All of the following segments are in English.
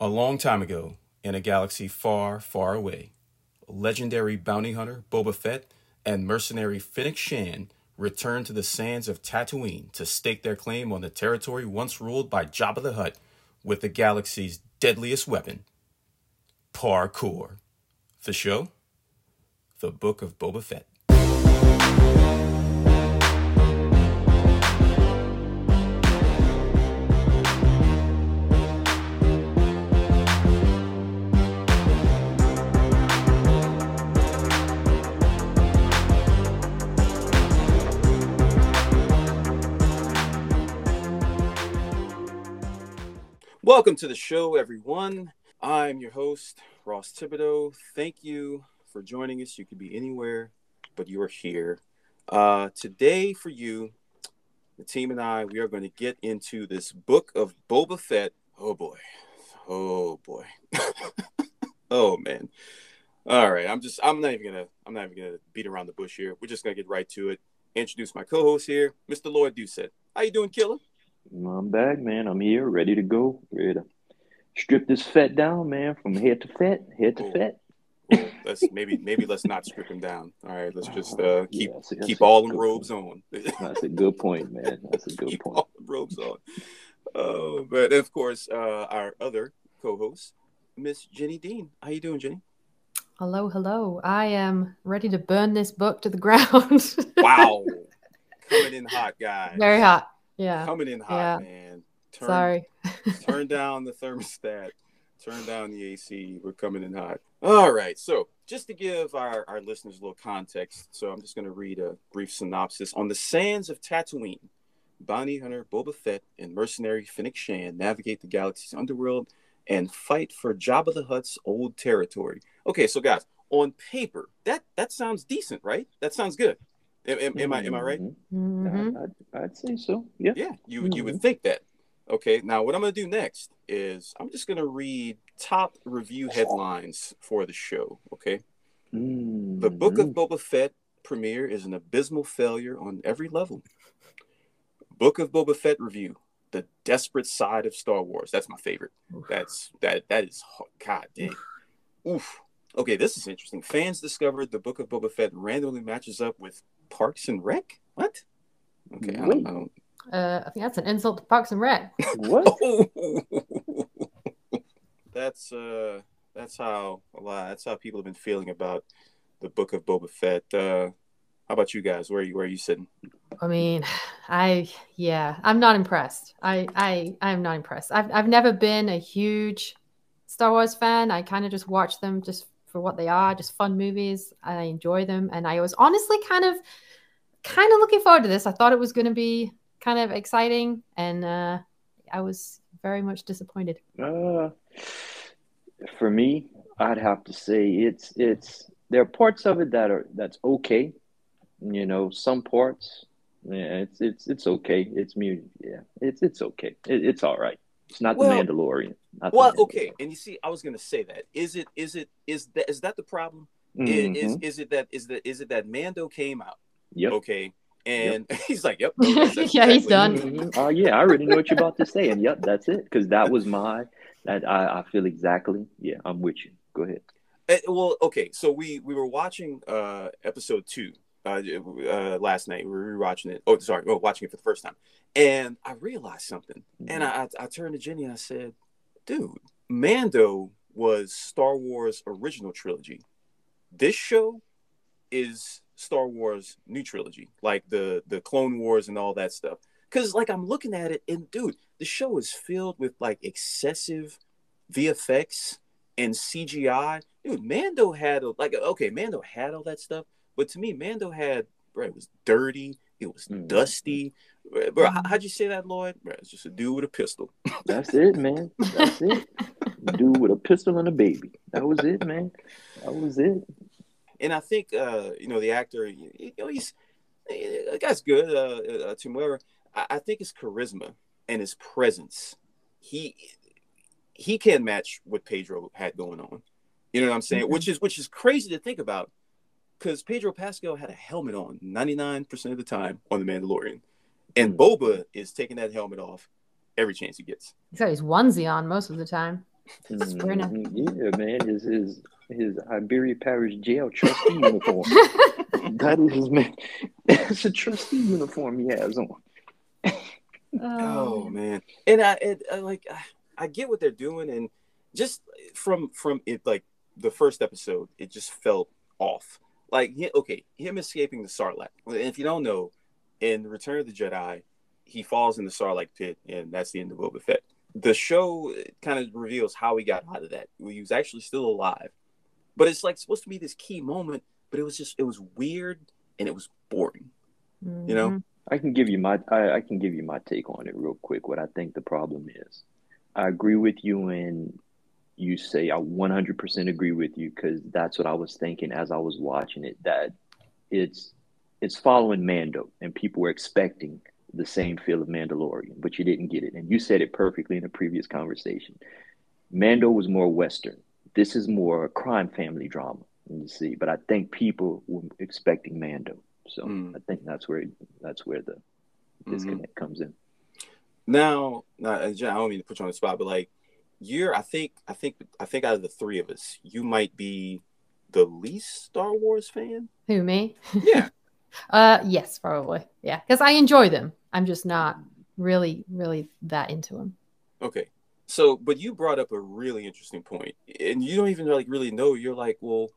A long time ago, in a galaxy far, far away, legendary bounty hunter Boba Fett and mercenary Fennec Shand returned to the sands of Tatooine to stake their claim on the territory once ruled by Jabba the Hutt with the galaxy's deadliest weapon, parkour. The show? The Book of Boba Fett. Welcome to the show, everyone. I'm your host, Ross Thibodeau. Thank you for joining us. You could be anywhere, but you are here. Uh, today, for you, the team and I, we are going to get into this book of Boba Fett. Oh boy. Oh boy. oh man. All right. I'm just, I'm not even going to, I'm not even going to beat around the bush here. We're just going to get right to it. Introduce my co host here, Mr. Lloyd Doucette. How you doing, Killer? I'm back, man. I'm here, ready to go. Ready to strip this fat down, man, from head to fat, head to fat. Oh, let's maybe maybe let's not strip him down. All right, let's just uh, keep Yeah, that's a- that's keep all the robes point. on. That's a good point, man. That's a good keep point. all the robes on. Oh, but of course, uh, our other co-host, Miss Jenny Dean. How you doing, Jenny? Hello, hello. I am ready to burn this book to the ground. Wow, coming in hot, guys. Very hot. Yeah. Coming in hot, Yeah. man. Turn, Sorry. turn down the thermostat. Turn down the AC. We're coming in hot. All right. So, just to give our, our listeners a little context, so I'm just going to read a brief synopsis. On the sands of Tatooine, bounty hunter Boba Fett and mercenary Fennec Shand navigate the galaxy's underworld and fight for Jabba the Hutt's old territory. Okay, so guys, on paper, that that sounds decent, right? That sounds good. Am, am- am I am I right? Mhm. Mhm. I'd, I'd say so. Yeah. Yeah, you would you would think that. Okay, now what I'm gonna do next is I'm just gonna read top review headlines for the show. Okay, the Book of Mhm. Boba Fett premiere is an abysmal failure on every level. Book of Boba Fett review: the desperate side of Star Wars. That's my favorite. That's that that is god dang. Oof. Okay, this is interesting. Fans discovered the Book of Boba Fett randomly matches up with Parks and Rec. What? Okay, I don't, I don't Uh, I think that's an insult to Parks and Rec. What? that's uh that's how a lot that's how people have been feeling about the book of Boba Fett. Uh how about you guys? Where are you where are you sitting? I mean, I yeah, I'm not impressed. I I I'm not impressed. I've I've never been a huge Star Wars fan. I kind of just watch them just for what they are, just fun movies. I enjoy them, and I was honestly kind of kind of looking forward to this. I thought it was going to be kind of exciting, and uh, I was very much disappointed. Uh, for me, I'd have to say it's it's there are parts of it that are that's okay. You know, some parts, yeah, it's it's it's okay. It's me, yeah, it's it's okay. It, it's all right. It's not Well- the Mandalorian. Not the Well, okay, and you see, I was gonna say that. Is it is it is that is that the problem? I- Mhm. Is is it that is that is it that Mando came out? Yep. Okay. And he's like, Yep. that's- that's Yeah, he's exactly- done. Mhm. Oh yeah, I already know what you're about to say, and yep, that's it. Because that was my that I, I feel exactly. Yeah, I'm with you. Go ahead. Uh, well, okay, so we we were watching uh episode two uh, uh last night. We were rewatching it. Oh, sorry, oh, watching it for the first time, and I realized something. And I I, I turned to Jenny and I said, "Dude, Mando was Star Wars original trilogy. This show is Star Wars new trilogy, like the the Clone Wars and all that stuff. Because like I'm looking at it, and dude, the show is filled with like excessive VFX and CGI. Dude, Mando had a, like okay, Mando had all that stuff, but to me, Mando had bro, it was dirty, it was Mhm. dusty. Bro, bro, how- how'd you say that, Lloyd? Bro, it's just a dude with a pistol. That's it, man. That's it. Dude with a pistol and a baby. That was it, man. That was it. and I think uh, you know the actor, you, know, he's the guy's good. Uh, uh, Tim I, I think his charisma and his presence, he he can't match what Pedro had going on. You know what I'm saying? Mhm. Which is which is crazy to think about, because Pedro Pascal had a helmet on 99 percent of the time on the Mandalorian, and hmm. Boba is taking that helmet off every chance he gets. He's got his onesie on most of the time. Hmm, Sprinter. Mhm. Hmm. Yeah, man. His his his Iberia Parish Jail trustee uniform. that is his man. It's a trustee uniform he has on. Oh, oh man, and I, it, I like I, I get what they're doing, and just from from it like the first episode, it just felt off. Like okay, him escaping the Sarlacc. If you don't know, in Return of the Jedi, he falls in the Sarlacc pit, and that's the end of Boba Fett. The show kind of reveals how he got out of that. He was actually still alive, but it's like supposed to be this key moment, but it was just it was weird and it was boring. You know, Mhm. I can give you my I, I can give you my take on it real quick. What I think the problem is, I agree with you when you say I 100% agree with you because that's what I was thinking as I was watching it. That it's it's following Mando, and people were expecting the same feel of Mandalorian, but you didn't get it. And you said it perfectly in a previous conversation. Mando was more Western. This is more a crime family drama. You see, but I think people were expecting Mando. So Mm. I think that's where that's where the disconnect comes in. Now, now, John, I don't mean to put you on the spot, but like you're, I think, I think, I think out of the three of us, you might be the least Star Wars fan. Who me? Yeah. Uh, yes, probably. Yeah, because I enjoy them. I'm just not really, really that into them. okay. So, but you brought up a really interesting point, and you don't even like really know. You're like, well,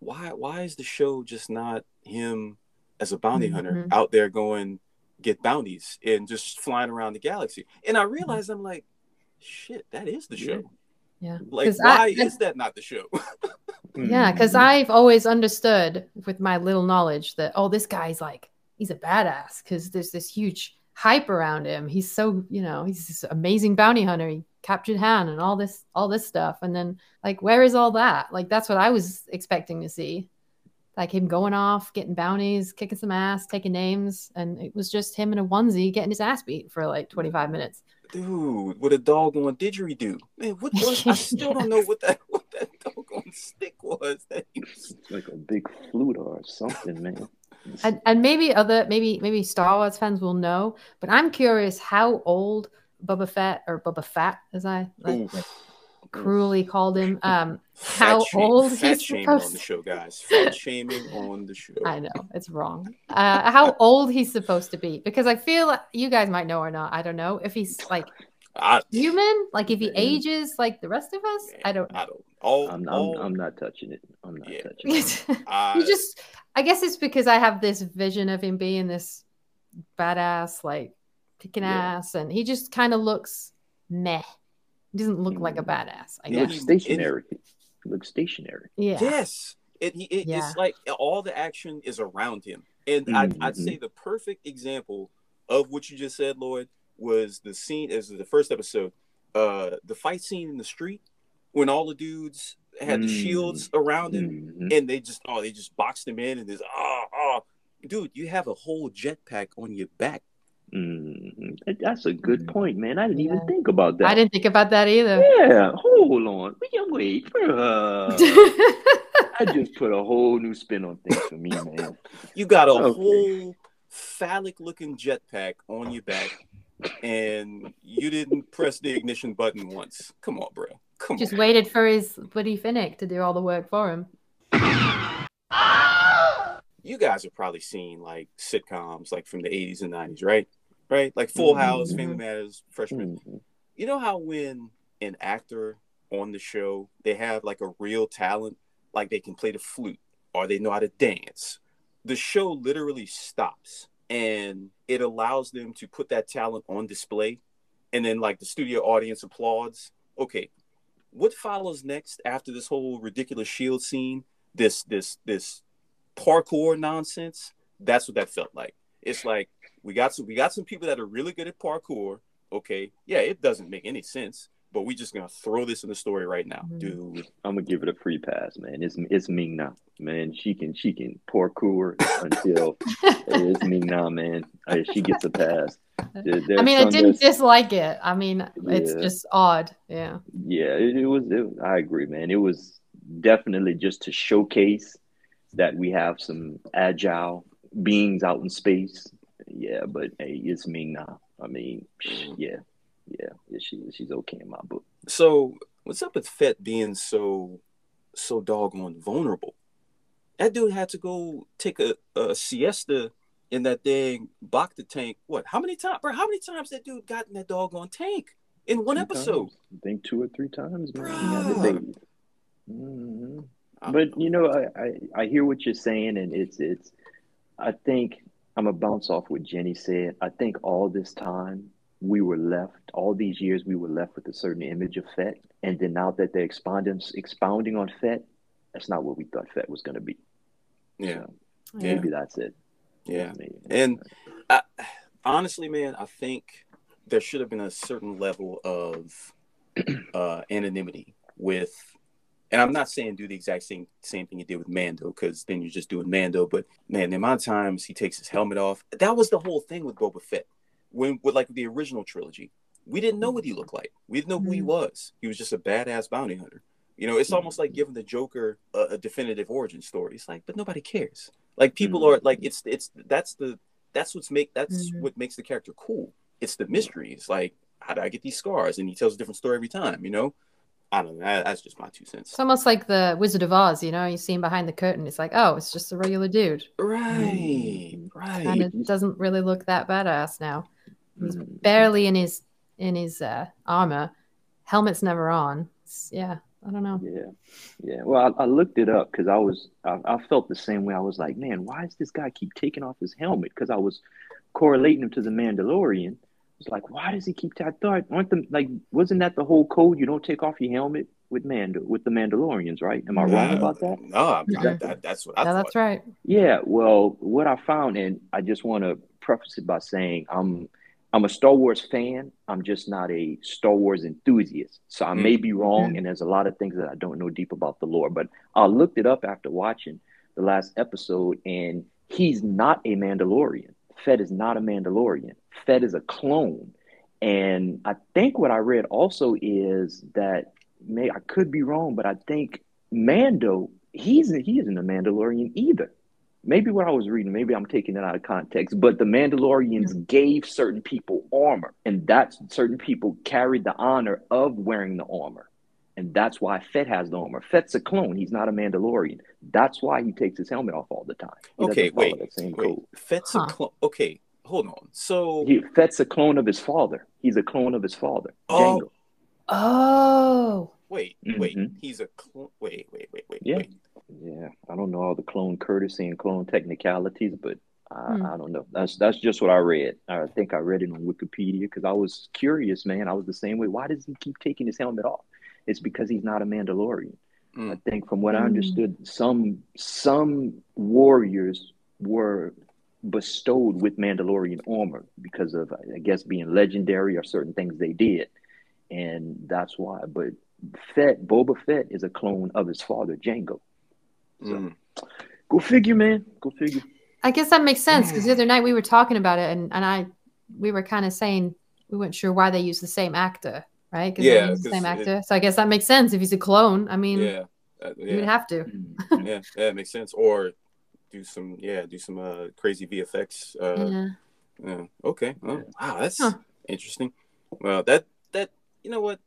why, why is the show just not him as a bounty hunter Mhm. out there going get bounties and just flying around the galaxy? And I realized I'm like, shit, that is the show. Yeah, Like, why I- is that not the show? yeah, because Mhm. I've always understood with my little knowledge that oh, this guy's like he's a badass because there's this huge hype around him. He's so you know he's this amazing bounty hunter. He captured Han and all this all this stuff, and then like where is all that? Like that's what I was expecting to see. Like him going off, getting bounties, kicking some ass, taking names, and it was just him in a onesie getting his ass beat for like 25 minutes. Dude, with a doggone didgeridoo. Man, what was? I still don't know what that what that doggone stick was. That he was. Like a big flute or something, man. and, and maybe other maybe maybe Star Wars fans will know, but I'm curious how old Boba Fett or Boba Fat as I like, like, cruelly called him, um, Fat how shame- old Fat he's shaming on the show, guys. Fat shaming on the show. I know it's wrong. Uh, how old he's supposed to be? Because I feel like you guys might know or not. I don't know if he's like I, human, like if he Man. ages like the rest of us. I don't I know. don't. All, I'm, I'm, I'm not touching it. I'm not Yeah. touching it. I, you just I guess it's because I have this vision of him being this badass, like kicking Yeah. ass, and he just kind of looks meh. He doesn't look like a Mm. badass, I He guess. looks stationary. He looks stationary. Yeah. Yes. It, it, Yeah. It's like all the action is around him. And I'd, I'd Mhm. say the perfect example of what you just said, Lloyd, was the scene as the first episode, uh, the fight scene in the street when all the dudes had the Mm. shields around him Mhm. and they just oh they just boxed him in and this oh oh dude you have a whole jetpack on your back Mhm. That- That's a good Mhm. point, man. I didn't Yeah. even think about that. I didn't think about that either. Yeah, hold on. We can wait. Uh, I just put a whole new spin on things for me, man. you got a Okay. whole phallic looking jetpack on your back and you didn't press the ignition button once come on bro come just on waited for his buddy Fennec to do all the work for him. you guys have probably seen like sitcoms like from the 80s and 90s right right like full house Mhm. family matters fresh Prince. Mhm. you know how when an actor on the show they have like a real talent like they can play the flute or they know how to dance the show literally stops and it allows them to put that talent on display and then like the studio audience applauds okay what follows next after this whole ridiculous shield scene this this this parkour nonsense that's what that felt like it's like we got some we got some people that are really good at parkour okay, yeah, it doesn't make any sense, but we just gonna throw this in the story right now, Mhm. dude. I'm gonna give it a free pass, man. It's it's Ming Na, man. She can she can parkour until it's Ming Na, man. Uh, She gets a pass. There- I mean, I didn't that's- dislike it. I mean, it's just odd. Yeah. Yeah, it, it was. It, I agree, man. It was definitely just to showcase that we have some agile beings out in space. Yeah, but hey, it's me now. I mean, yeah, yeah, yeah. She she's okay in my book. So what's up with Fett being so so doggone vulnerable? That dude had to go take a, a siesta in that dang the tank. What? How many times, bro? How many times that dude got in that doggone tank in one Three episode? times. I think two or three times. Man. He had to Bruh. bathe. Mhm. I'm- But you know, I, I I hear what you're saying, and it's it's. I think I'm gonna bounce off what Jenny said. I think all this time we were left, all these years we were left with a certain image of Fett, and then now that they're expounding expounding on Fett, that's not what we thought Fett was gonna be. yeah, So Yeah. maybe that's it. yeah. Maybe. And I, honestly, man, I think there should have been a certain level of uh, anonymity with, and I'm not saying do the exact same same thing you did with Mando, because then you're just doing Mando. But man, the amount of times he takes his helmet off, that was the whole thing with Boba Fett. When with like the original trilogy, we didn't know what he looked like. We didn't know who he Mhm. was. He was just a badass bounty hunter. You know, it's almost like giving the Joker a, a definitive origin story. It's like, but nobody cares. Like people Mhm. are like, it's it's that's the that's what's make that's Mhm. what makes the character cool. It's the mystery. It's Like, how did I get these scars? And he tells a different story every time. You know, I don't know. That's just my two cents. It's almost like the Wizard of Oz, you know, you see him behind the curtain. It's like, oh, it's just a regular dude. Right, And right. And it doesn't really look that badass now. He's Mhm. barely in his in his uh, armor. Helmet's never on. It's- yeah, I don't know. Yeah, yeah. Well, I, I looked it up because I was I, I felt the same way. I was like, man, why does this guy keep taking off his helmet? Because I was correlating him to the Mandalorian. It's like, why does he keep? I thought, aren't the like, wasn't that the whole code? You don't take off your helmet with Mando with the Mandalorians, right? Am I wrong about that? No, I'm, Mhm. that, that, that's what I Yeah, thought. that's right. Yeah, well, what I found, and I just want to preface it by saying I'm I'm a Star Wars fan. I'm just not a Star Wars enthusiast. So I may be wrong, Mm. and there's a lot of things that I don't know deep about the lore. But I looked it up after watching the last episode, and he's not a Mandalorian. Fett is not a Mandalorian. Fett is a clone. And I think what I read also is that may I could be wrong, but I think Mando he's he isn't a Mandalorian either. Maybe what I was reading, maybe I'm taking it out of context, but the Mandalorians gave certain people armor, and that certain people carried the honor of wearing the armor. And that's why Fett has the armor. Fett's a clone. He's not a Mandalorian. That's why he takes his helmet off all the time. He Okay, wait, that same wait. code. Fett's Huh. a clone. Okay, hold on. So, He, Fett's a clone of his father. He's a clone of his father, Oh. Django. Oh, wait, wait. Mhm. He's a clone. Wait, wait, wait, wait, Yeah. wait. Yeah, I don't know all the clone courtesy and clone technicalities, but I, Hmm. I don't know. That's that's just what I read. I think I read it on Wikipedia because I was curious, man. I was the same way. Why does he keep taking his helmet off? It's because he's not a Mandalorian. Mm. I think, from what I Mm. understood, some some warriors were bestowed with Mandalorian armor because of, I guess, being legendary or certain things they did, and that's why. But Fett, Boba Fett, is a clone of his father, Django. So Mm. go figure, man. Go figure. I guess that makes sense because the other night we were talking about it, and, and I we were kind of saying we weren't sure why they used the same actor, right? Because Yeah, they use the 'cause same it- actor. so I guess that makes sense if he's a clone. I mean, Yeah, uh, you would have to. Mm. yeah, yeah. It makes sense. Or do some, yeah, do some uh, crazy VFX. Uh, yeah. yeah. Okay. Oh, wow, that's Huh. interesting. Well, that that you know what?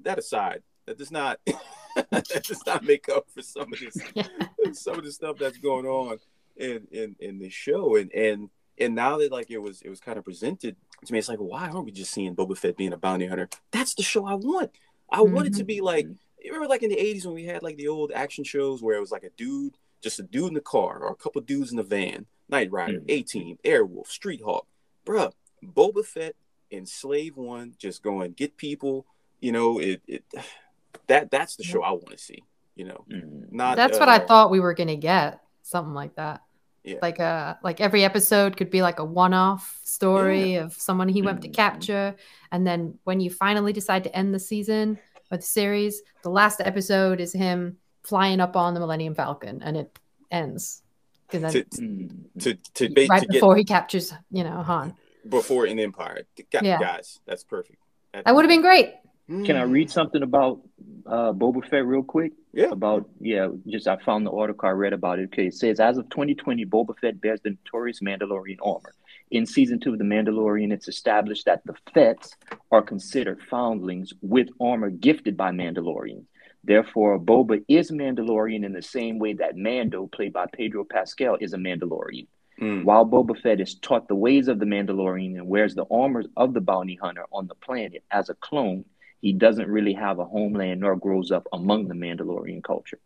That aside, that does not that does not make up for some of this Yeah. some of the stuff that's going on in in in the show and and and now that like it was it was kind of presented to me it's like why aren't we just seeing Boba Fett being a bounty hunter that's the show I want I want it to be like you remember like in the 80s when we had like the old action shows where it was like a dude just a dude in the car or a couple dudes in the van Knight Rider Mhm. A Team Airwolf Street Hawk bruh Boba Fett in Slave One just going get people you know it, it that that's the show I want to see you know Mm. not That's what I uh, thought we were gonna get. Something like that. Yeah. Like uh like every episode could be like a one-off story of someone he went to Mhm. capture, and then when you finally decide to end the season or the series, the last episode is him flying up on the Millennium Falcon, and it ends. 'Cause then to Mm. to to, ba- right to get before he captures, you know, Han. before an empire. Gu- Yeah. Guys, that's perfect. That would have been great. Can I read something about uh, Boba Fett real quick? Yeah. About yeah, just I found the article I read about it. Okay, it says as of 2020, Boba Fett bears the notorious Mandalorian armor. In season two of The Mandalorian, it's established that the Fetts are considered foundlings with armor gifted by Mandalorians. Therefore, Boba is Mandalorian in the same way that Mando, played by Pedro Pascal, is a Mandalorian. Mm. While Boba Fett is taught the ways of the Mandalorian and wears the armor of the bounty hunter on the planet as a clone, he doesn't really have a homeland nor grows up among the Mandalorian culture.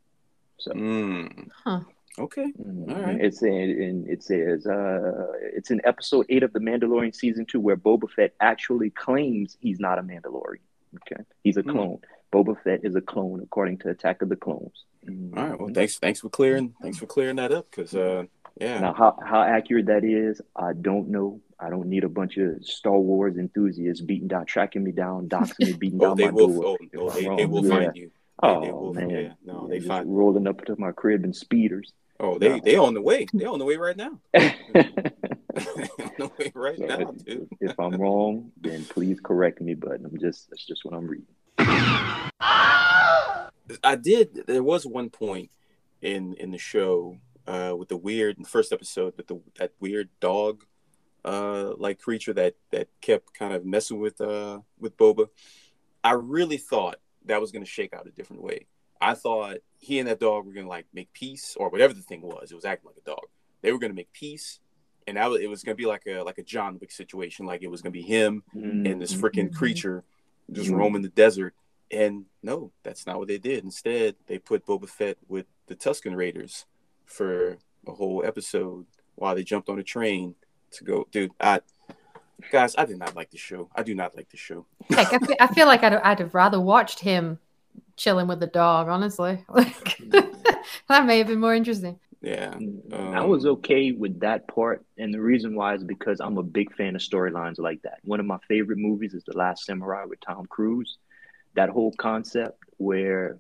So Mm. Huh. Okay. Mhm. All right. It's in, in it says uh, it's in episode eight of the Mandalorian season two where Boba Fett actually claims he's not a Mandalorian. Okay, he's a Hmm. clone. Boba Fett is a clone according to Attack of the Clones. Mhm. All right. Well, thanks. Thanks for clearing. Thanks for clearing that up. Cause uh, yeah. Now, how how accurate that is, I don't know. I don't need a bunch of Star Wars enthusiasts beating down, tracking me down, doxing me, beating Oh, down they my will. door. Oh, oh, they, they will Yeah. find you. Oh they will. man, Yeah. No, they find. rolling up to my crib in speeders. Oh, they No. they on the way. They on the way right now. on the way right So now, if, dude. if I'm wrong, then please correct me. But I'm just that's just what I'm reading. I did. There was one point in in the show uh, with the weird in the first episode with the that weird dog uh, like creature that that kept kind of messing with uh, with Boba. I really thought that was going to shake out a different way. I thought he and that dog were going to like make peace or whatever the thing was. It was acting like a dog. They were going to make peace, and that was, it was going to be like a like a John Wick situation. Like it was going to be him and this freaking Mhm. creature just Mhm. roaming the desert. And no, that's not what they did. Instead, they put Boba Fett with the Tusken Raiders for a whole episode while they jumped on a train to go. Dude, I guys, I did not like the show. I do not like the show. Heck, I feel, I feel like I'd, I'd have rather watched him chilling with the dog, honestly. Like, that may have been more interesting. Yeah. I Um, was okay with that part, and the reason why is because I'm a big fan of storylines like that. One of my favorite movies is The Last Samurai with Tom Cruise. That whole concept where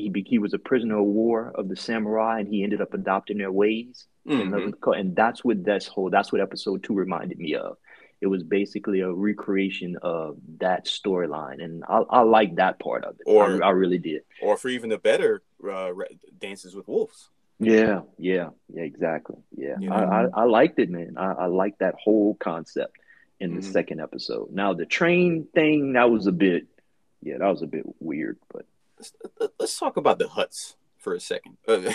he be, he was a prisoner of war of the samurai, and he ended up adopting their ways, and, mhm. living co- and that's what this whole that's what episode two reminded me of. It was basically a recreation of that storyline, and I, I like that part of it. Or- I, I really did. Or for even the better, uh, Dances with Wolves. Yeah, yeah, yeah, exactly. Yeah, You I, I, I liked it, man. I, I liked that whole concept in the Mhm. second episode. Now the train thing, that was a bit, yeah, that was a bit weird, but Let's, let's talk about the Hutts for a second. Uh,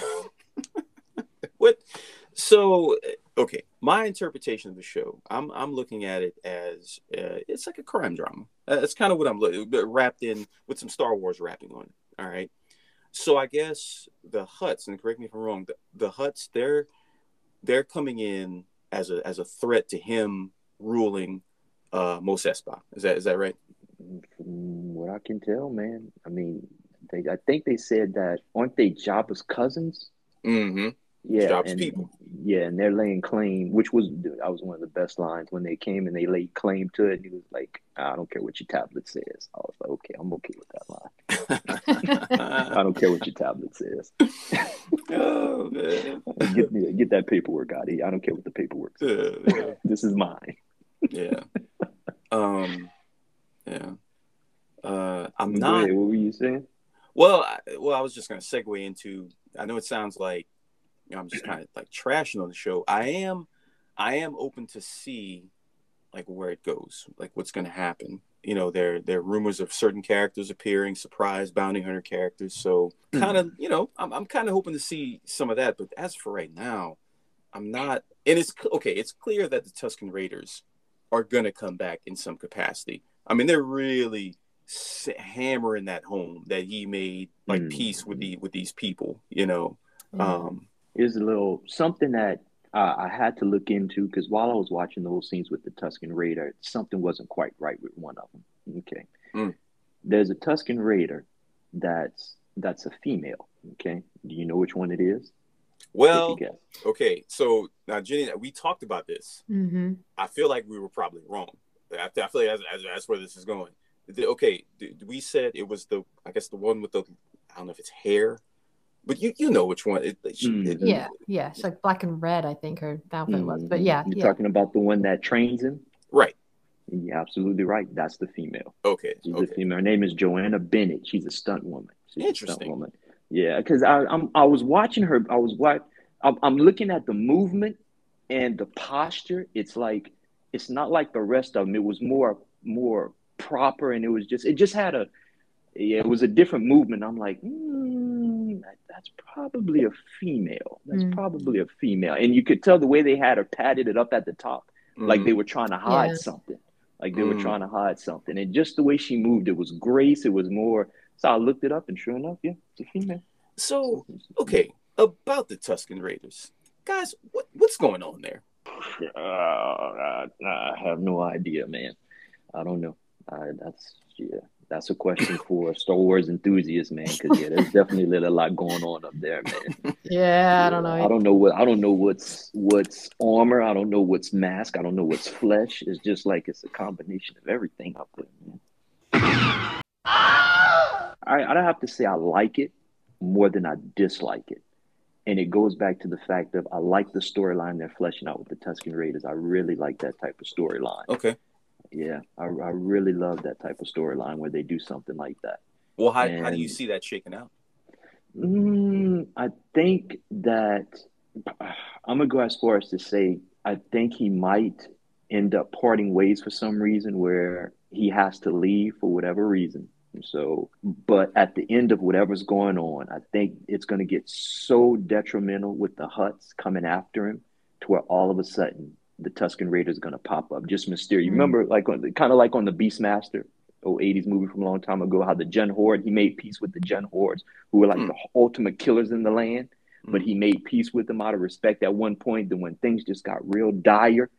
what? So, okay, my interpretation of the show, I'm I'm looking at it as uh, it's like a crime drama. Uh, that's kind of what I'm looking, wrapped in with some Star Wars wrapping on it. All right. So I guess the Hutts, and correct me if I'm wrong, the, the Hutts they're they're coming in as a as a threat to him ruling uh, Mos Espa. Is that is that right? from what I can tell, man, I mean, they, I think they said that aren't they Jabba's cousins? Mm-hmm. Yeah, Jabba's and, people. Yeah, and they're laying claim, which was dude, that was one of the best lines when they came and they laid claim to it. And he was like, "I don't care what your tablet says." I was like, "Okay, I'm okay with that line. I don't care what your tablet says. oh man. get me get that paperwork out of here. I don't care what the paperwork says. Yeah, This is mine." yeah. Um, yeah. Uh, I'm not. ahead, what were you saying? Well, I, well, I was just going to segue into. I know it sounds like you know, I'm just kind of like trashing on the show. I am, I am open to see like where it goes, like what's going to happen. You know, there there are rumors of certain characters appearing, surprise bounty hunter characters. So hmm. kind of, you know, I'm I'm kind of hoping to see some of that. But as for right now, I'm not. And it's okay. It's clear that the Tusken Raiders are going to come back in some capacity. I mean, they're really hammering that home that he made like Mm. peace with the with these people. You know, um, Here's a little something that uh, I had to look into because while I was watching those scenes with the Tusken Raider, something wasn't quite right with one of them. Okay, Mm. there's a Tusken Raider that's that's a female. Okay, do you know which one it is? well, Take a guess. okay. So now, Jenny, we talked about this. hmm I feel like we were probably wrong. I, I feel like that's, that's, that's where this is going. The- okay, th- we said it was the I guess the one with the I don't know if it's hair, but you you know which one. It, it, Mm. it- Yeah, yeah. It's like black and red, I think her outfit was. But yeah, you're yeah. talking about the one that trains him. right. You're absolutely right. That's the female. Okay. She's okay. the female. Her name is Joanna Bennett. She's a stunt woman. She's a Interesting. stunt woman. Yeah, because I I'm I was watching her. I was what I'm, I'm looking at the movement and the posture. It's like it's not like the rest of them. It was more more proper, and it was just it just had a yeah, it was a different movement. I'm like, mm, that, that's probably a female. That's Mm. probably a female, and you could tell the way they had her padded it up at the top, like Mm. they were trying to hide Yeah. something. Like they were Mm. trying to hide something, and just the way she moved, it was grace. It was more. So I looked it up, and sure enough, yeah, it's a female. So okay, about the Tusken Raiders, guys, what what's going on there? Uh, I, I have no idea, man. I don't know. I, that's yeah, that's a question for Star Wars enthusiasts, man. Because yeah, there's definitely a lot going on up there, man. Yeah, I don't know. I don't know what I don't know what's what's armor. I don't know what's mask. I don't know what's flesh. It's just like it's a combination of everything up there, man. I I don't have to say I like it more than I dislike it. And it goes back to the fact of I like the storyline they're fleshing out with the Tusken Raiders. I really like that type of storyline. Okay, Yeah, I, I really love that type of storyline where they do something like that. well, how how do you see that shaking out? Mm, I think that I'm gonna go as far as to say I think he might end up parting ways for some reason where he has to leave for whatever reason. So, but at the end of whatever's going on, I think it's going to get so detrimental with the Hutts coming after him to where all of a sudden the Tusken Raider is going to pop up, just mysterious. You Mm. remember, like, kind of like on the Beastmaster, old 80s movie from a long time ago, how the Jun Horde, he made peace with the Jun Hordes, who were like Mm. the ultimate killers in the land, but Mm. he made peace with them out of respect at one point. Then when things just got real dire,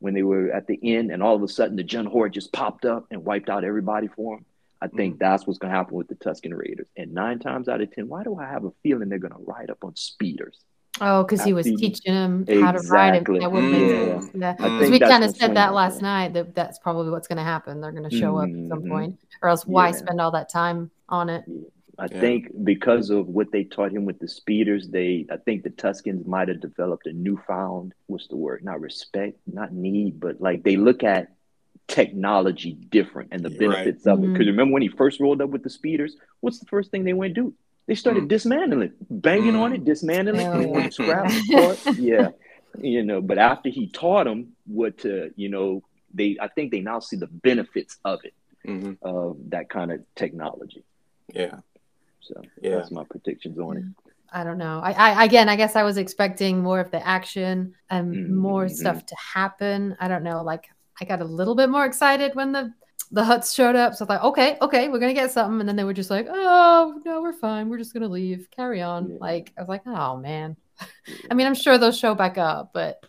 when they were at the end, and all of a sudden the Jun Horde just popped up and wiped out everybody for him. I think that's what's going to happen with the Tusken Raiders. And nine times out of ten, why do I have a feeling they're going to ride up on speeders? Oh, because he was After you- teaching him how to ride it. Exactly. That would make sense. Yeah. Because think we kind of said that last there. night that that's probably what's going to happen. They're going to show up at some Mhm. point, or else why Yeah. spend all that time on it? I Yeah. think because of what they taught him with the speeders, they I think the Tuskens might have developed a newfound what's the word? Not respect, not need, but like they look at technology different and the Yeah, right. benefits of it. Because remember when he first rolled up with the speeders, what's the first thing they went to do? They started Mm. dismantling, banging Mm. on it, dismantling, Hell they yeah. wanted to scrap it. Yeah, you know. But after he taught them what to, you know, they I think they now see the benefits of it, hmm of that kind of technology. Yeah, So Yeah. that's my predictions on it. I don't know. I, I again, I guess I was expecting more of the action and Mhm, more stuff to happen. I don't know. Like I got a little bit more excited when the the Hutts showed up. So I thought, okay, okay, we're gonna get something, and then they were just like, oh no, we're fine. We're just gonna leave. Carry on. Yeah. Like I was like, oh man. I mean, I'm sure they'll show back up, but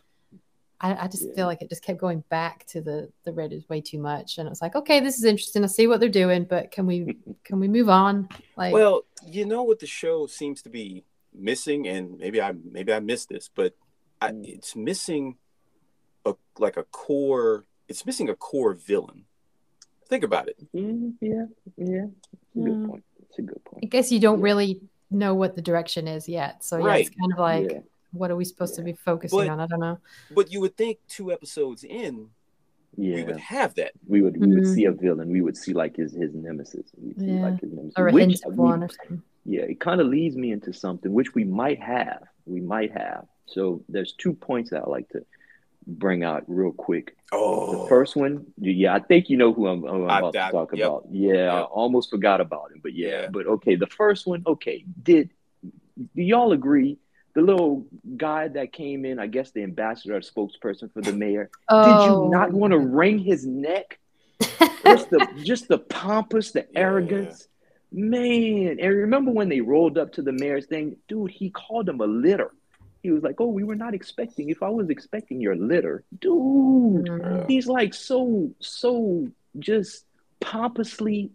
I, I just Yeah. feel like it just kept going back to the the Raiders way too much, and it was like, okay, this is interesting. I see what they're doing, but can we can we move on? Like, Well, you know what the show seems to be missing, and maybe I maybe I missed this, but I, Mm. it's missing a like a core. It's missing a core villain. Think about it. Mm, yeah, yeah. It's a good Mm. point. It's a good point. I guess you don't Yeah. really know what the direction is yet. So yeah, it's kind of like, yeah, what are we supposed to be focusing But- on? I don't know. But you would think two episodes in, yeah. we would have that. We would we would Mhm. see a villain. We would see like his his nemesis. We'd see Yeah. like his nemesis. Or a which hint of one or something. yeah, it kind of leads me into something which we might have. We might have. So there's two points that I like to bring out real quick. Oh, The first one, yeah, I think you know who I'm, who I'm I- about I- to talk yep. about. Yeah, I almost forgot about him, but yeah, Yeah. But okay, the first one, okay. Did do y'all agree? The little guy that came in, I guess the ambassador or spokesperson for the mayor, Oh, did you oh. not want to wring his neck? Just the just the pompous, the Yeah. arrogance. Man, and remember when they rolled up to the mayor's thing, dude, he called him a litter. He was like, Oh, we were not expecting. If I was expecting your litter, dude, Mhm. he's like so so just pompously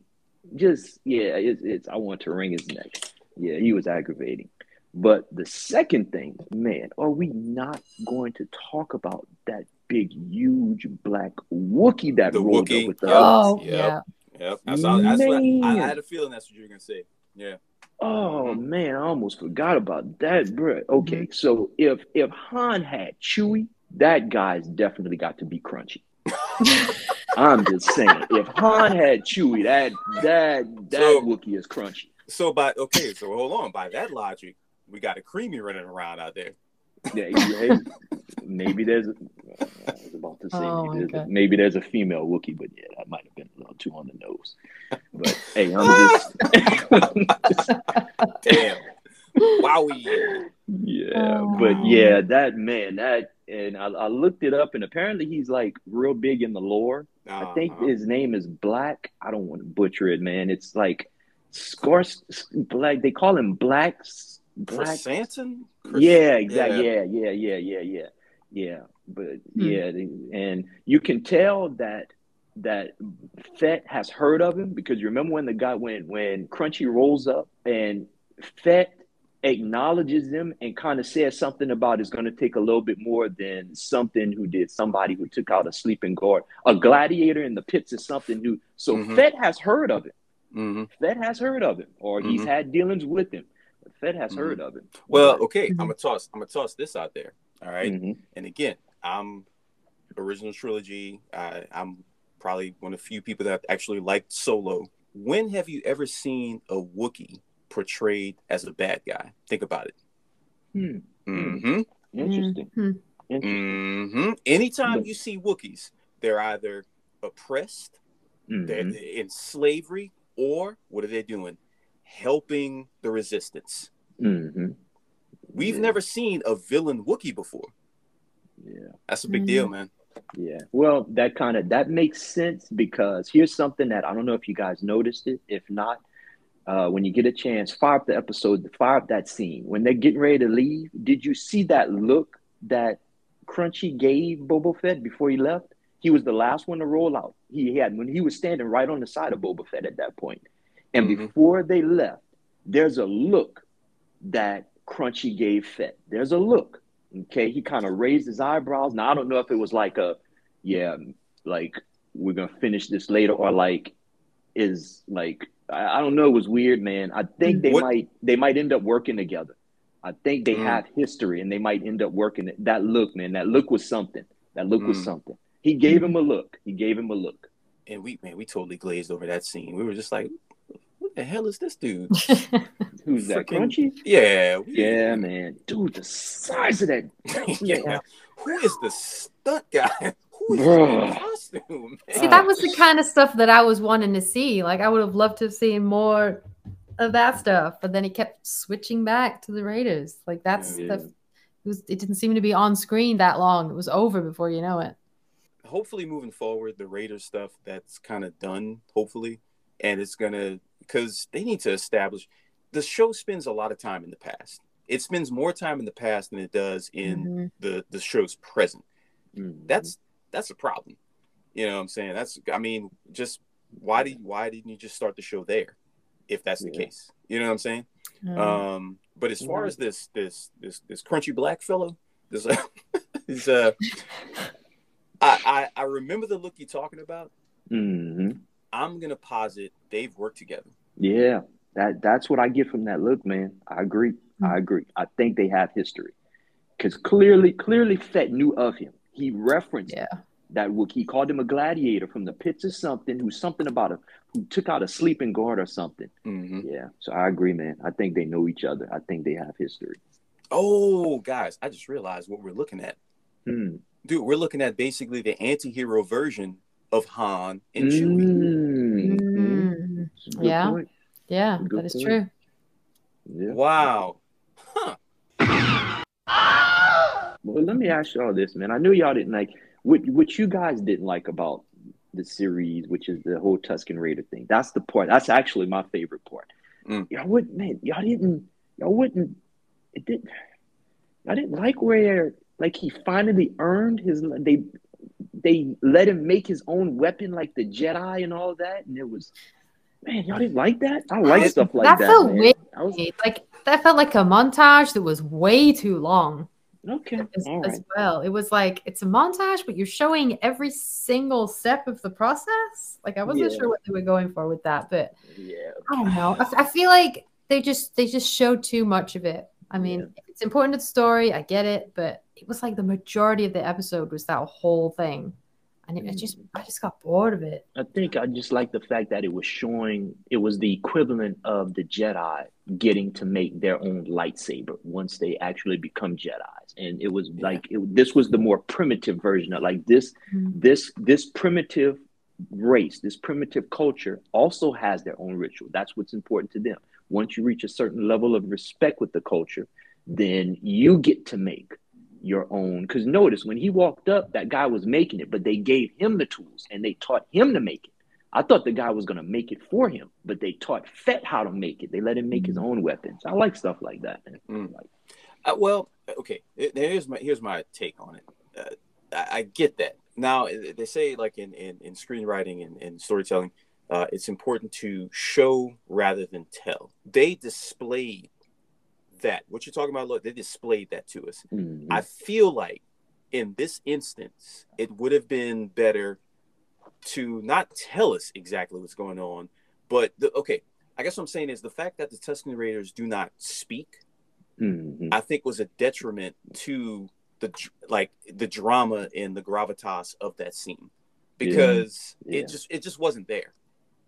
just yeah it's, it's i want to wring his neck yeah he was aggravating but the second thing man are we not going to talk about that big huge black Wookiee that The rolled Wookiee, up with the yep. Oh, Yep. yeah. Yep. That's, all, that's what I, I had a feeling that's what you were gonna say. Yeah. Oh Mhm. man, I almost forgot about that, bro. Okay, so if if Han had Chewie, that guy's definitely got to be crunchy. I'm just saying, if Han had Chewie, that that that So- Wookiee is crunchy. So by okay, so hold on. By that logic, we got a creamy running around out there. Yeah, hey, maybe there's I was about to say Oh, maybe, there's a, maybe there's a female Wookiee, but yeah, that might have been a little too on the nose. But hey, I'm just, Damn. Wowie. yeah, Oh. but yeah, that man, that and I, I looked it up, and apparently he's like real big in the lore. I think Uh-huh. his name is Black. I don't want to butcher it, man. It's like Scors Black. They call him Black. Black. Chrysanthemum? Yeah, exactly. Yeah, yeah, yeah, yeah, yeah, yeah. But yeah, the- and you can tell that that Fett has heard of him because you remember when the guy when when Crunchy rolls up and Fett acknowledges them and kind of says something about it's going to take a little bit more than something who did somebody who took out a sleeping guard a gladiator in the pits is something new. so Mhm. Fett has heard of it hmm Fett has heard of him or he's Mhm. had dealings with him but Fett has Mhm. heard of him Well, okay. I'm gonna toss. I'm gonna toss this out there. All right? Mhm. and again, I'm original trilogy. I, I'm probably one of the few people that actually liked Solo. When have you ever seen a Wookiee portrayed as a bad guy? Think about it. Hmm. Mm-hmm. Interesting. Mhm. Interesting. Mm-hmm. Anytime But- you see Wookiees, they're either oppressed, they're Mhm. in slavery, or what are they doing? Helping the resistance. Mhm. We've Yeah. never seen a villain Wookiee before. Yeah. That's a big Mhm. deal, man. Yeah. Well, that kind of that makes sense because here's something that I don't know if you guys noticed it. If not, uh, when you get a chance, fire up the episode, fire up that scene when they're getting ready to leave. Did you see that look that Crunchy gave Boba Fett before he left? He was the last one to roll out. He had when he was standing right on the side of Boba Fett at that point. And Mhm. before they left, there's a look that Crunchy gave Fett. There's a look. Okay, he kind of raised his eyebrows. Now I don't know if it was like a, yeah, like we're gonna finish this later, or like is like I, I don't know. It was weird, man. I think they What- might they might end up working together. I think they Mm. have history, and they might end up working. That look, man, that look was something. That look was Mm. something. He gave him a look. He gave him a look. And we, man, we totally glazed over that scene. We were just like, the hell is this dude? Who's that? Freaking- Crunchy? Yeah, we- Yeah, man. Dude, the size of that. yeah. Who is the stunt guy? Who is the costume? See, that was the kind of stuff that I was wanting to see. Like, I would have loved to have seen more of that stuff, but then it kept switching back to the Raiders. Like, that's Yeah. the. It, was, it didn't seem to be on screen that long. It was over before you know it. Hopefully, moving forward, the Raiders stuff that's kind of done. Hopefully, and it's gonna because they need to establish. The show spends a lot of time in the past. It spends more time in the past than it does in Mhm. the the show's present. Mhm. That's that's a problem. You know what I'm saying? That's I mean, just why did why didn't you just start the show there if that's the Yeah. case? You know what I'm saying? Mhm. Um, but as far Mhm. as this this this this crunchy black fellow, this uh, is uh, I, I I remember the look you're talking about. I'm gonna posit they've worked together. Yeah, that that's what I get from that look, man. I agree. I agree. I think they have history because clearly, clearly, Fett knew of him. He referenced Yeah. that Wookiee. He called him a gladiator from the pits of something. Who's something about a who took out a sleeping guard or something. Mhm. Yeah. So I agree, man. I think they know each other. I think they have history. Oh, guys, I just realized what we're looking at, Hmm. dude. We're looking at basically the anti-hero version of Han and Chewie. Mm. It's a good Yeah. point. Yeah, Good that is point. true. Yeah. Wow. Huh. Well, let me ask y'all this, man. I knew y'all didn't like what what you guys didn't like about the series, which is the whole Tusken Raider thing. That's the part. That's actually my favorite part. Mm. Y'all wouldn't, man. Y'all didn't. Y'all wouldn't. It didn't. I didn't like where like he finally earned his. They they let him make his own weapon, like the Jedi and all that, and it was. Man, y'all didn't like that. I like I- stuff like that that. felt weird. I was Like that felt like a montage that was way too long. okay. as, All as well. It was like it's a montage, but you're showing every single step of the process. Like I wasn't Yeah. sure what they were going for with that, but Yeah. I don't know. I feel like they just they just showed too much of it. I mean, Yeah. it's important to the story. I get it, but it was like the majority of the episode was that whole thing. and it, it just I just got bored of it. I think I just like the fact that it was showing it was the equivalent of the Jedi getting to make their own lightsaber once they actually become Jedi's, and it was Yeah. like it, this was the more primitive version of like this Mm. this this primitive race, this primitive culture also has their own ritual. That's what's important to them. Once you reach a certain level of respect with the culture, then you get to make your own. Because notice when he walked up, that guy was making it, but they gave him the tools and they taught him to make it. I thought the guy was going to make it for him, but they taught Fett how to make it. They let him make his own weapons. I like stuff like that. Mm. Like, Uh, well, okay. Here's my here's my take on it. Uh, I, I get that. Now they say like in in, in screenwriting and, and storytelling, uh, it's important to show rather than tell. They displayed that. What you're talking about, look, they displayed that to us. mhm. I feel like in this instance, it would have been better to not tell us exactly what's going on, but the, okay. I guess what I'm saying is the fact that the Tusken Raiders do not speak Mhm. I think was a detriment to the like the drama and the gravitas of that scene because Yeah. it just it just wasn't there.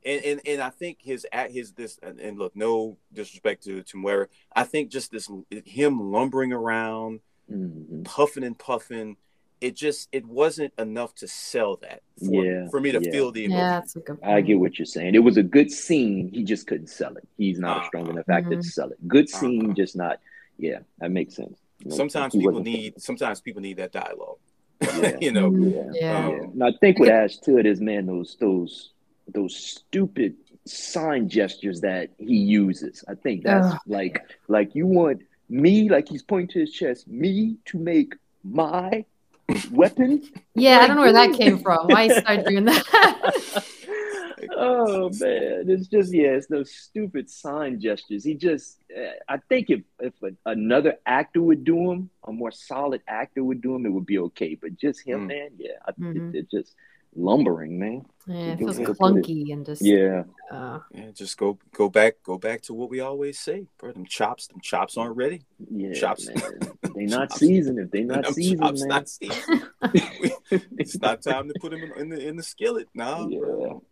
And, and and I think his at his this and, and look no disrespect to to Muera, I think just this him lumbering around, Mhm. puffing and puffing, it just it wasn't enough to sell that for, Yeah, for me to yeah. feel the emotion. Yeah, that's a good. I get what you're saying. It was a good scene. He just couldn't sell it. He's not a Uh-uh. strong enough actor to Mhm. sell it. Good scene, Uh-uh. just not. Yeah, that makes sense. Makes Sometimes sense. People wasn't need sometimes people need that dialogue. Yeah. you know. Mhm. Yeah. Yeah. Um, Yeah. And I think what adds to it is, man, those those those stupid sign gestures that he uses. I think that's Ugh. like like you want me, like he's pointing to his chest, me to make my weapon. Yeah, I don't know where that came from. Why he started doing that? oh man, it's just yeah, it's those stupid sign gestures. He just, uh, I think if if a, another actor would do him, a more solid actor would do him, it would be okay. But just him, Mm. man, yeah, I, Mhm. it, it's just lumbering, man. yeah, it feels way it. clunky and just Yeah, uh, Yeah, just go go back go back to what we always say, bro. Them chops, them chops aren't ready. yeah, Chops. man. They not Chops. seasoned. If they not Them seasoned, chops man. not seasoned. it's not time to put them in, in the in the skillet. No. bro.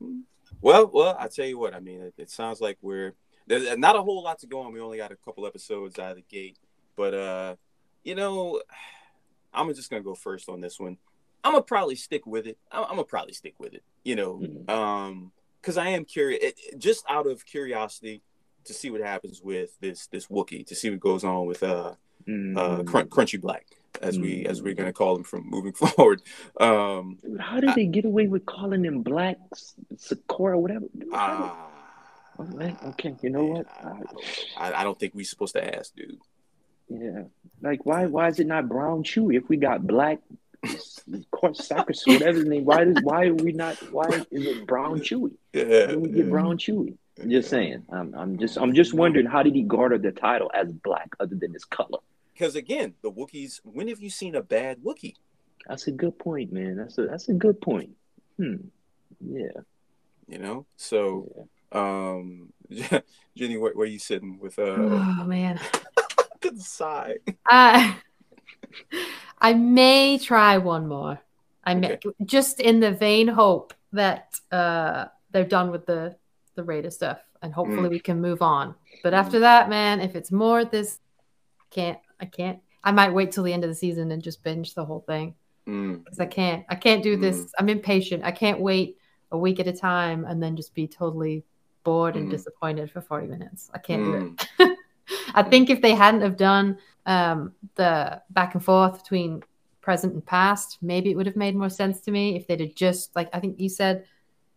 Well, well, I tell you what. I mean, it, it sounds like we're there's not a whole lot to go on. We only got a couple episodes out of the gate, but uh, you know, I'm just gonna go first on this one. I'm gonna probably stick with it. I'm, I'm gonna probably stick with it. You know, Mhm. um, because I am curious, it, it- just out of curiosity, to see what happens with this this Wookiee, to see what goes on with uh Mhm. uh Crun- Crunchy Black, as we as we're Mhm. gonna call him from moving forward. Um, How did they get away with calling them black Sakura, whatever? ah, right, okay, you know what? I, I don't. I, I don't think we're supposed to ask, dude. Yeah, like why? Why is it not brown chewy? If we got black, Sackus, whatever his name, why? Does, why are we not? Why is it brown chewy? How Yeah, did we get brown chewy? I'm just saying. I'm, I'm just, I'm just wondering how did he garner the title as black, other than his color? Because again, the Wookiees. When have you seen a bad Wookiee? That's a good point, man. That's a, that's a good point. Hmm. Yeah. You know. So, yeah. um, Jenny, where, where you sitting with uh oh man. the side? I I may try one more. I may Okay. just in the vain hope that uh they're done with the the Raider stuff and hopefully Mm. we can move on. But after that, man, if it's more this I can't I can't I might wait till the end of the season and just binge the whole thing Mm, because I can't I can't do Mm. this. I'm impatient. I can't wait a week at a time and then just be totally bored and Mm. disappointed for 40 minutes. I can't do it. mm, I think if they hadn't have done um, the back and forth between present and past, maybe it would have made more sense to me if they'd have just like I think you said,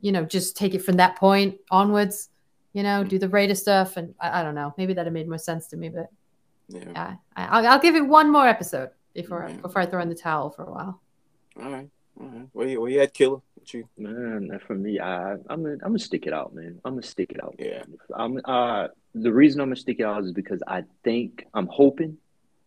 you know, just take it from that point onwards. You know, do the Raider stuff, and I, I don't know. Maybe that'd have made more sense to me. But yeah. yeah, I, I'll, I'll give it one more episode before Yeah. before I throw in the towel for a while. All right. All right. Where you, where you at, Killer? What you? Man, that for me, I, I'm gonna, I'm gonna stick it out, man. I'm gonna stick it out. Yeah. I'm, uh, the reason I'm gonna stick it out is because I think I'm hoping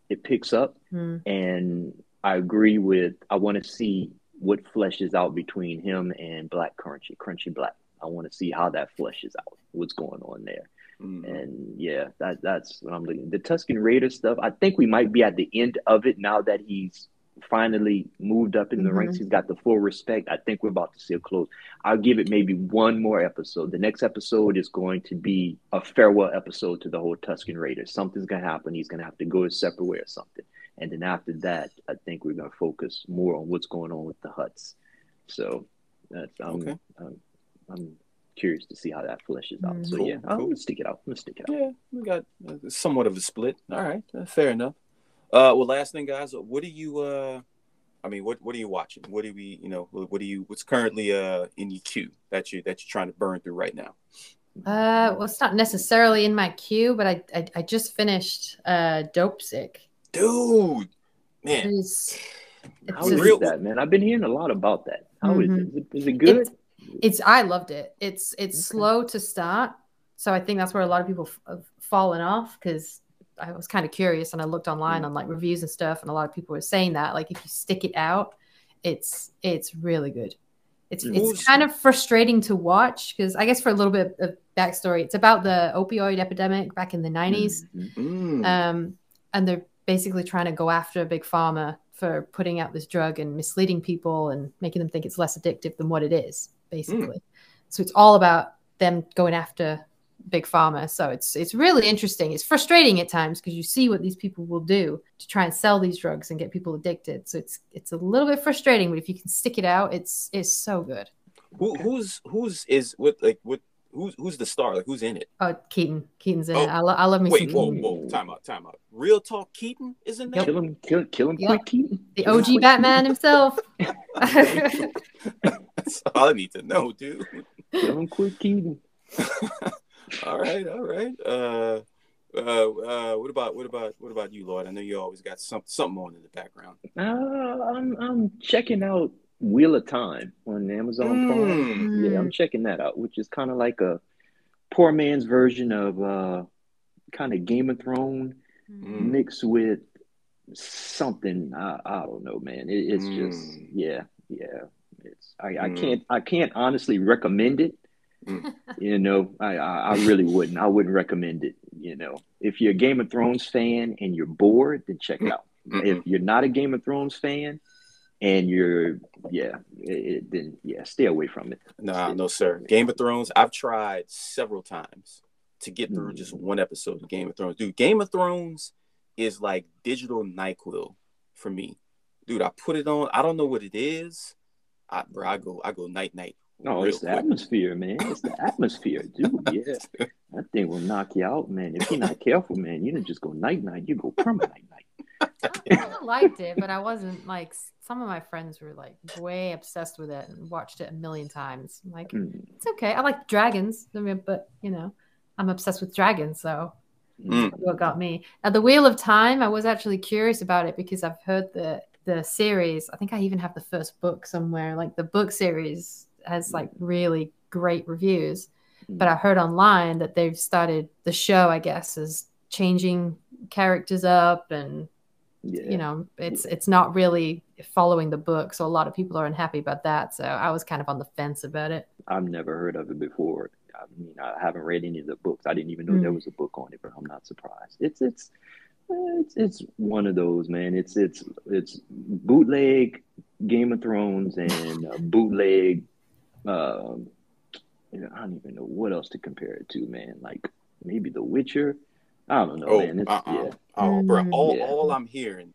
it picks up, Hmm. and I agree with. I want to see what fleshes out between him and Black Crunchy, Crunchy Black. I want to see how that fleshes out. What's going on there? Mm, And yeah, that that's what I'm looking. The Tusken Raider stuff. I think we might be at the end of it now that he's finally moved up in the Mhm. ranks. He's got the full respect. I think we're about to see a close. I'll give it maybe one more episode. The next episode is going to be a farewell episode to the whole Tusken Raiders. Something's gonna happen. He's gonna have to go his separate way or something. And then after that, I think we're gonna focus more on what's going on with the Hutts. So that's I'm Okay. I'm, I'm curious to see how that fleshes out. Mm. So Cool, yeah, I'm gonna stick it out. I'm gonna stick it out. Yeah, we got uh, somewhat of a split. All right, uh, fair enough. Uh, well, last thing, guys, what do you? Uh, I mean, what what are you watching? What do we? You know, what do you? What's currently uh in your queue that you that you're trying to burn through right now? Uh, well, it's not necessarily in my queue, but I I, I just finished uh Dopesick. Dude, man, It's it's is just- real- that, man? I've been hearing a lot about that. How is Mhm. it? Is it, is it good? It's, it's I loved it. It's it's Okay. slow to start, so I think that's where a lot of people f- have fallen off because I was kind of curious and I looked online on like reviews and stuff, and a lot of people were saying that like if you stick it out, it's it's really good. It's Who's- it's kind of frustrating to watch because I guess for a little bit of backstory, it's about the opioid epidemic back in the 90s Mhm. Mm. um, and they're basically trying to go after a big pharma for putting out this drug and misleading people and making them think it's less addictive than what it is basically so it's all about them going after big pharma so it's it's really interesting it's frustrating at times because you see what these people will do to try and sell these drugs and get people addicted so it's it's a little bit frustrating but if you can stick it out it's it's so good Who who's who's is what like what who's who's the star? Like who's in it? oh keaton keaton's in Oh, it I, lo- I love me Wait, some whoa, keaton whoa, time out, time out. Real talk, Keaton is in there. Kill him, kill, kill him Yep. quick, Keaton. the og batman himself That's all I need to know, dude. Kill him quick, Keaton. all right, all right. Uh, uh, uh, what about what about what about you, Lord? I know you always got some something on in the background. Uh, I'm I'm checking out Wheel of Time on Amazon Prime. Mm. Yeah, I'm checking that out, which is kind of like a poor man's version of uh, kind of Game of Thrones Mm. mixed with something. I, I don't know, man. It, it's just Mm. yeah, yeah. It's I, I Mm. can't I can't honestly recommend it. You know, I, I really wouldn't. I wouldn't recommend it. You know, if you're a Game of Thrones fan and you're bored, then check it out. Mm-mm. If you're not a Game of Thrones fan and you're yeah, it, then yeah, stay away from it. Nah, no, sir. Game of Thrones. I've tried several times to get through Mm. just one episode of Game of Thrones. Dude, Game of Thrones is like digital NyQuil for me. Dude, I put it on. I don't know what it is. I, bro, I go, I go night night. No, real it's the atmosphere, man. It's the atmosphere, dude. Yeah, that thing will knock you out, man. If you're not careful, man, you don't just go night night. You go permanent night night. I liked it, but I wasn't like some of my friends were like way obsessed with it and watched it a million times. I'm like, Mm, it's okay. I like dragons, I mean, but you know, I'm obsessed with dragons, so Mm. what got me. Now, the Wheel of Time, I was actually curious about it because I've heard the the series. I think I even have the first book somewhere. Like the book series has like really great reviews, but I heard online that they've started the show. I guess is changing characters up and yeah. you know it's it's not really following the book so a lot of people are unhappy about that so i was kind of on the fence about it I've never heard of it before. I mean, I haven't read any of the books. I didn't even know there Mm. was a book on it, but I'm not surprised. It's it's it's it's one of those, man. It's it's it's bootleg Game of Thrones and uh, bootleg. Um, I don't even know what else to compare it to, man. Like maybe The Witcher. I don't know, Oh, man. It's, uh-uh. yeah. oh, bro. Mm. All, Yeah. all I'm hearing,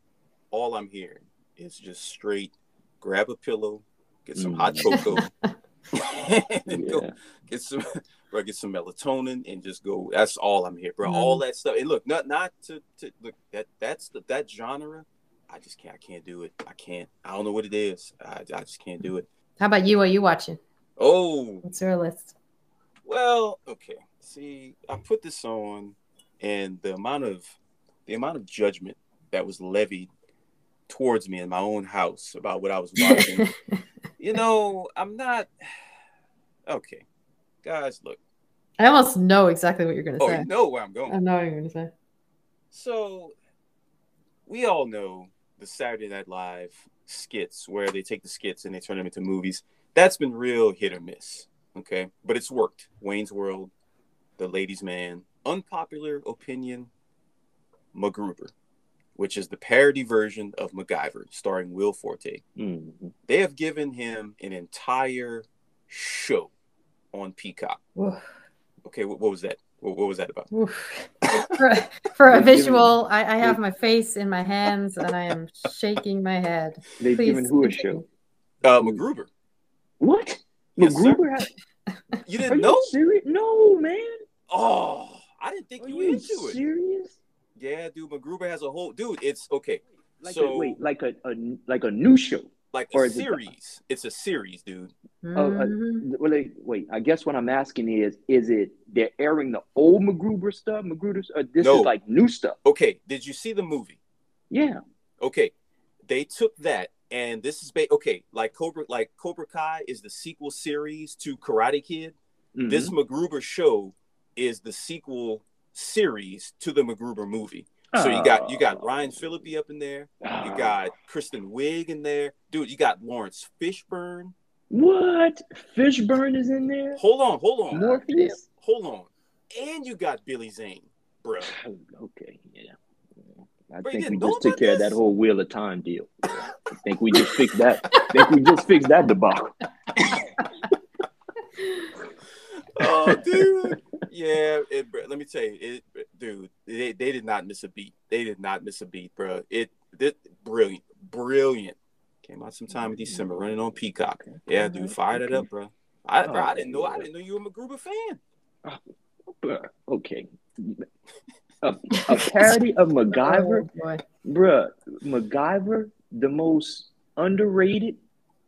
all I'm hearing is just straight. Grab a pillow, get some hot Mm. cocoa, and go get some bro, get some melatonin and just go. That's all I'm here, bro. Mhm. All that stuff. And look, not not to, to look that that's the, that genre. I just can't. I can't do it. I can't. I don't know what it is. I, I just can't do it. how about you what are you watching Oh what's your list well, okay. See, I put this on, and the amount of the amount of judgment that was levied towards me in my own house about what I was watching. you know, I'm not okay, guys. Look, i almost know exactly what you're going to oh, say you know where I'm going. i know what you're going to say So, we all know the Saturday Night Live skits where they take the skits and they turn them into movies. That's been real hit or miss. Okay. But it's worked. Wayne's World, The Ladies' Man, Unpopular Opinion, MacGruber. which is the parody version of MacGyver, starring Will Forte. Mhm. They have given him an entire show on Peacock. Oof, Okay, what, what was that? What, what was that about? oof. for, for a visual, I, I have my face in my hands and I am shaking my head. They've Please given who a show? Uh, MacGruber. What? Yes, sir. MacGruber had- You didn't you know? serious? No, man. Oh, I didn't think Are you were you into it. serious? Yeah, dude, MacGruber has a whole dude. It's okay, Like So- a, wait, like a, a like a new show. like Or a is it- series. It's a series, dude. Oh, uh, Mhm. Well, like, wait. I guess what I'm asking is, is it they're airing the old MacGruber stuff? MacGruber, or this No. is like new stuff? Okay, did you see the movie? Yeah. Okay, they took that, and this is ba- okay. Like Cobra, like Cobra Kai is the sequel series to Karate Kid. Mhm. This MacGruber show is the sequel series to the MacGruber movie. So you got you got Oh. Ryan Phillippe up in there. You Ah. got Kristen Wiig in there, dude. You got Laurence Fishburne. what? Fishburne is in there. Hold on, hold on, Morpheus. hold on, and you got Billy Zane, bro. Okay, yeah. I Bro, think we just took care of that whole Wheel of Time deal. I think we just fixed that. I think we just fixed that debacle. oh, dude. Yeah, it, let me tell you, it, dude, they, they did not miss a beat. They did not miss a beat, bro. It, it brilliant, brilliant. Came out sometime in December, running on Peacock. Yeah, dude, fire that up, bro. I, bro, I oh, didn't know. I didn't know you were a MacGruber fan. Oh, Bruh, okay. A, a parody of MacGyver, Oh, bruh. MacGyver, the most underrated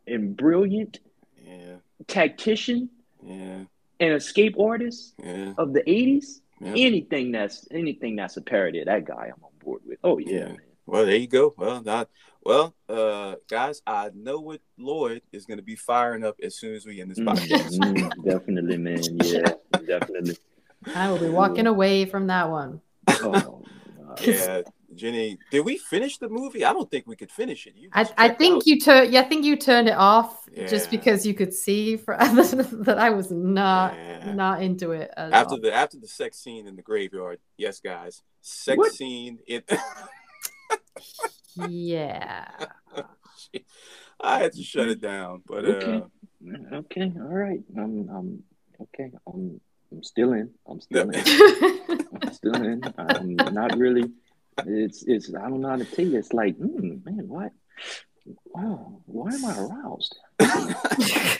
and brilliant Yeah, tactician yeah, and escape artist yeah. of the 80s. Yeah. Anything that's anything that's a parody of that guy, I'm on board with. Oh yeah, Yeah. Well, there you go. Well, not well, uh, guys. I know what Lloyd is going to be firing up as soon as we end this Mm, podcast. mm, definitely, man. Yeah, definitely. I will be walking away from that one. Oh, Yeah, Jenny, did we finish the movie? I don't think we could finish it. You I, I think out. you turned. Yeah, I think you turned it off just because you could see for that I was not Yeah. not into it at after all. the after the sex scene in the graveyard. Yes, guys, sex What? scene. It. Yeah. I had to shut it down, but Okay. uh, Okay, all right. I'm, I'm okay. I'm, I'm still in. I'm still in. I'm still in. I'm not really. It's, it's. I don't know how to tell you. It's like, mm, man, what? Wow, why am I aroused?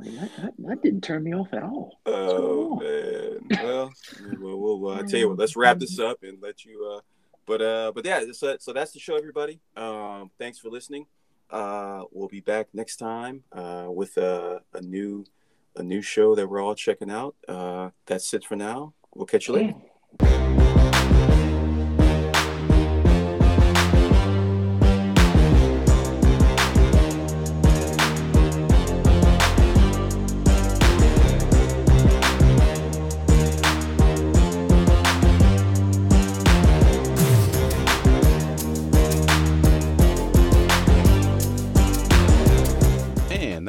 That, that, that didn't turn me off at all. oh man. Well, well, well, well, I tell you what. Let's wrap this up and let you. uh But uh, but yeah. So, so that's the show, everybody. Um, thanks for listening. Uh, we'll be back next time uh, with a, a new a new show that we're all checking out. Uh, that's it for now. We'll catch you later.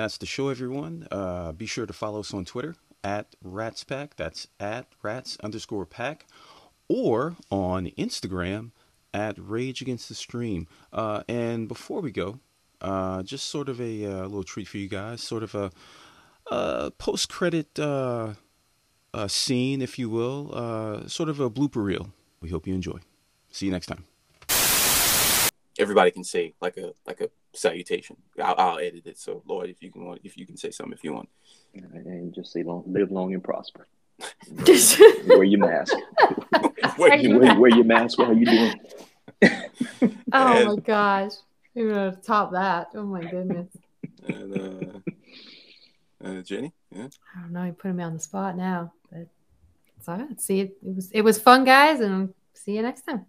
That's the show, everyone. Uh, be sure to follow us on Twitter at RatsPack. That's at Rats underscore Pack. Or on Instagram at Rage Against the Stream. Uh, and before we go, uh, just sort of a uh, little treat for you guys, sort of a, uh post credit uh, uh, scene, if you will, uh, sort of a blooper reel. We hope you enjoy. See you next time. Everybody can see like a like a salutation. I'll, I'll edit it. So Lloyd, if you can want, if you can say something, if you want. And just say, long, live long and prosper. Wear your mask. Wait, you- wear, wear your mask while you doing. Oh, my gosh. You're gonna top that. Oh my goodness. and, uh, uh, Jenny, yeah. I don't know, you putting me on the spot now. But it's all right. See it, it was it was fun, guys, and see you next time.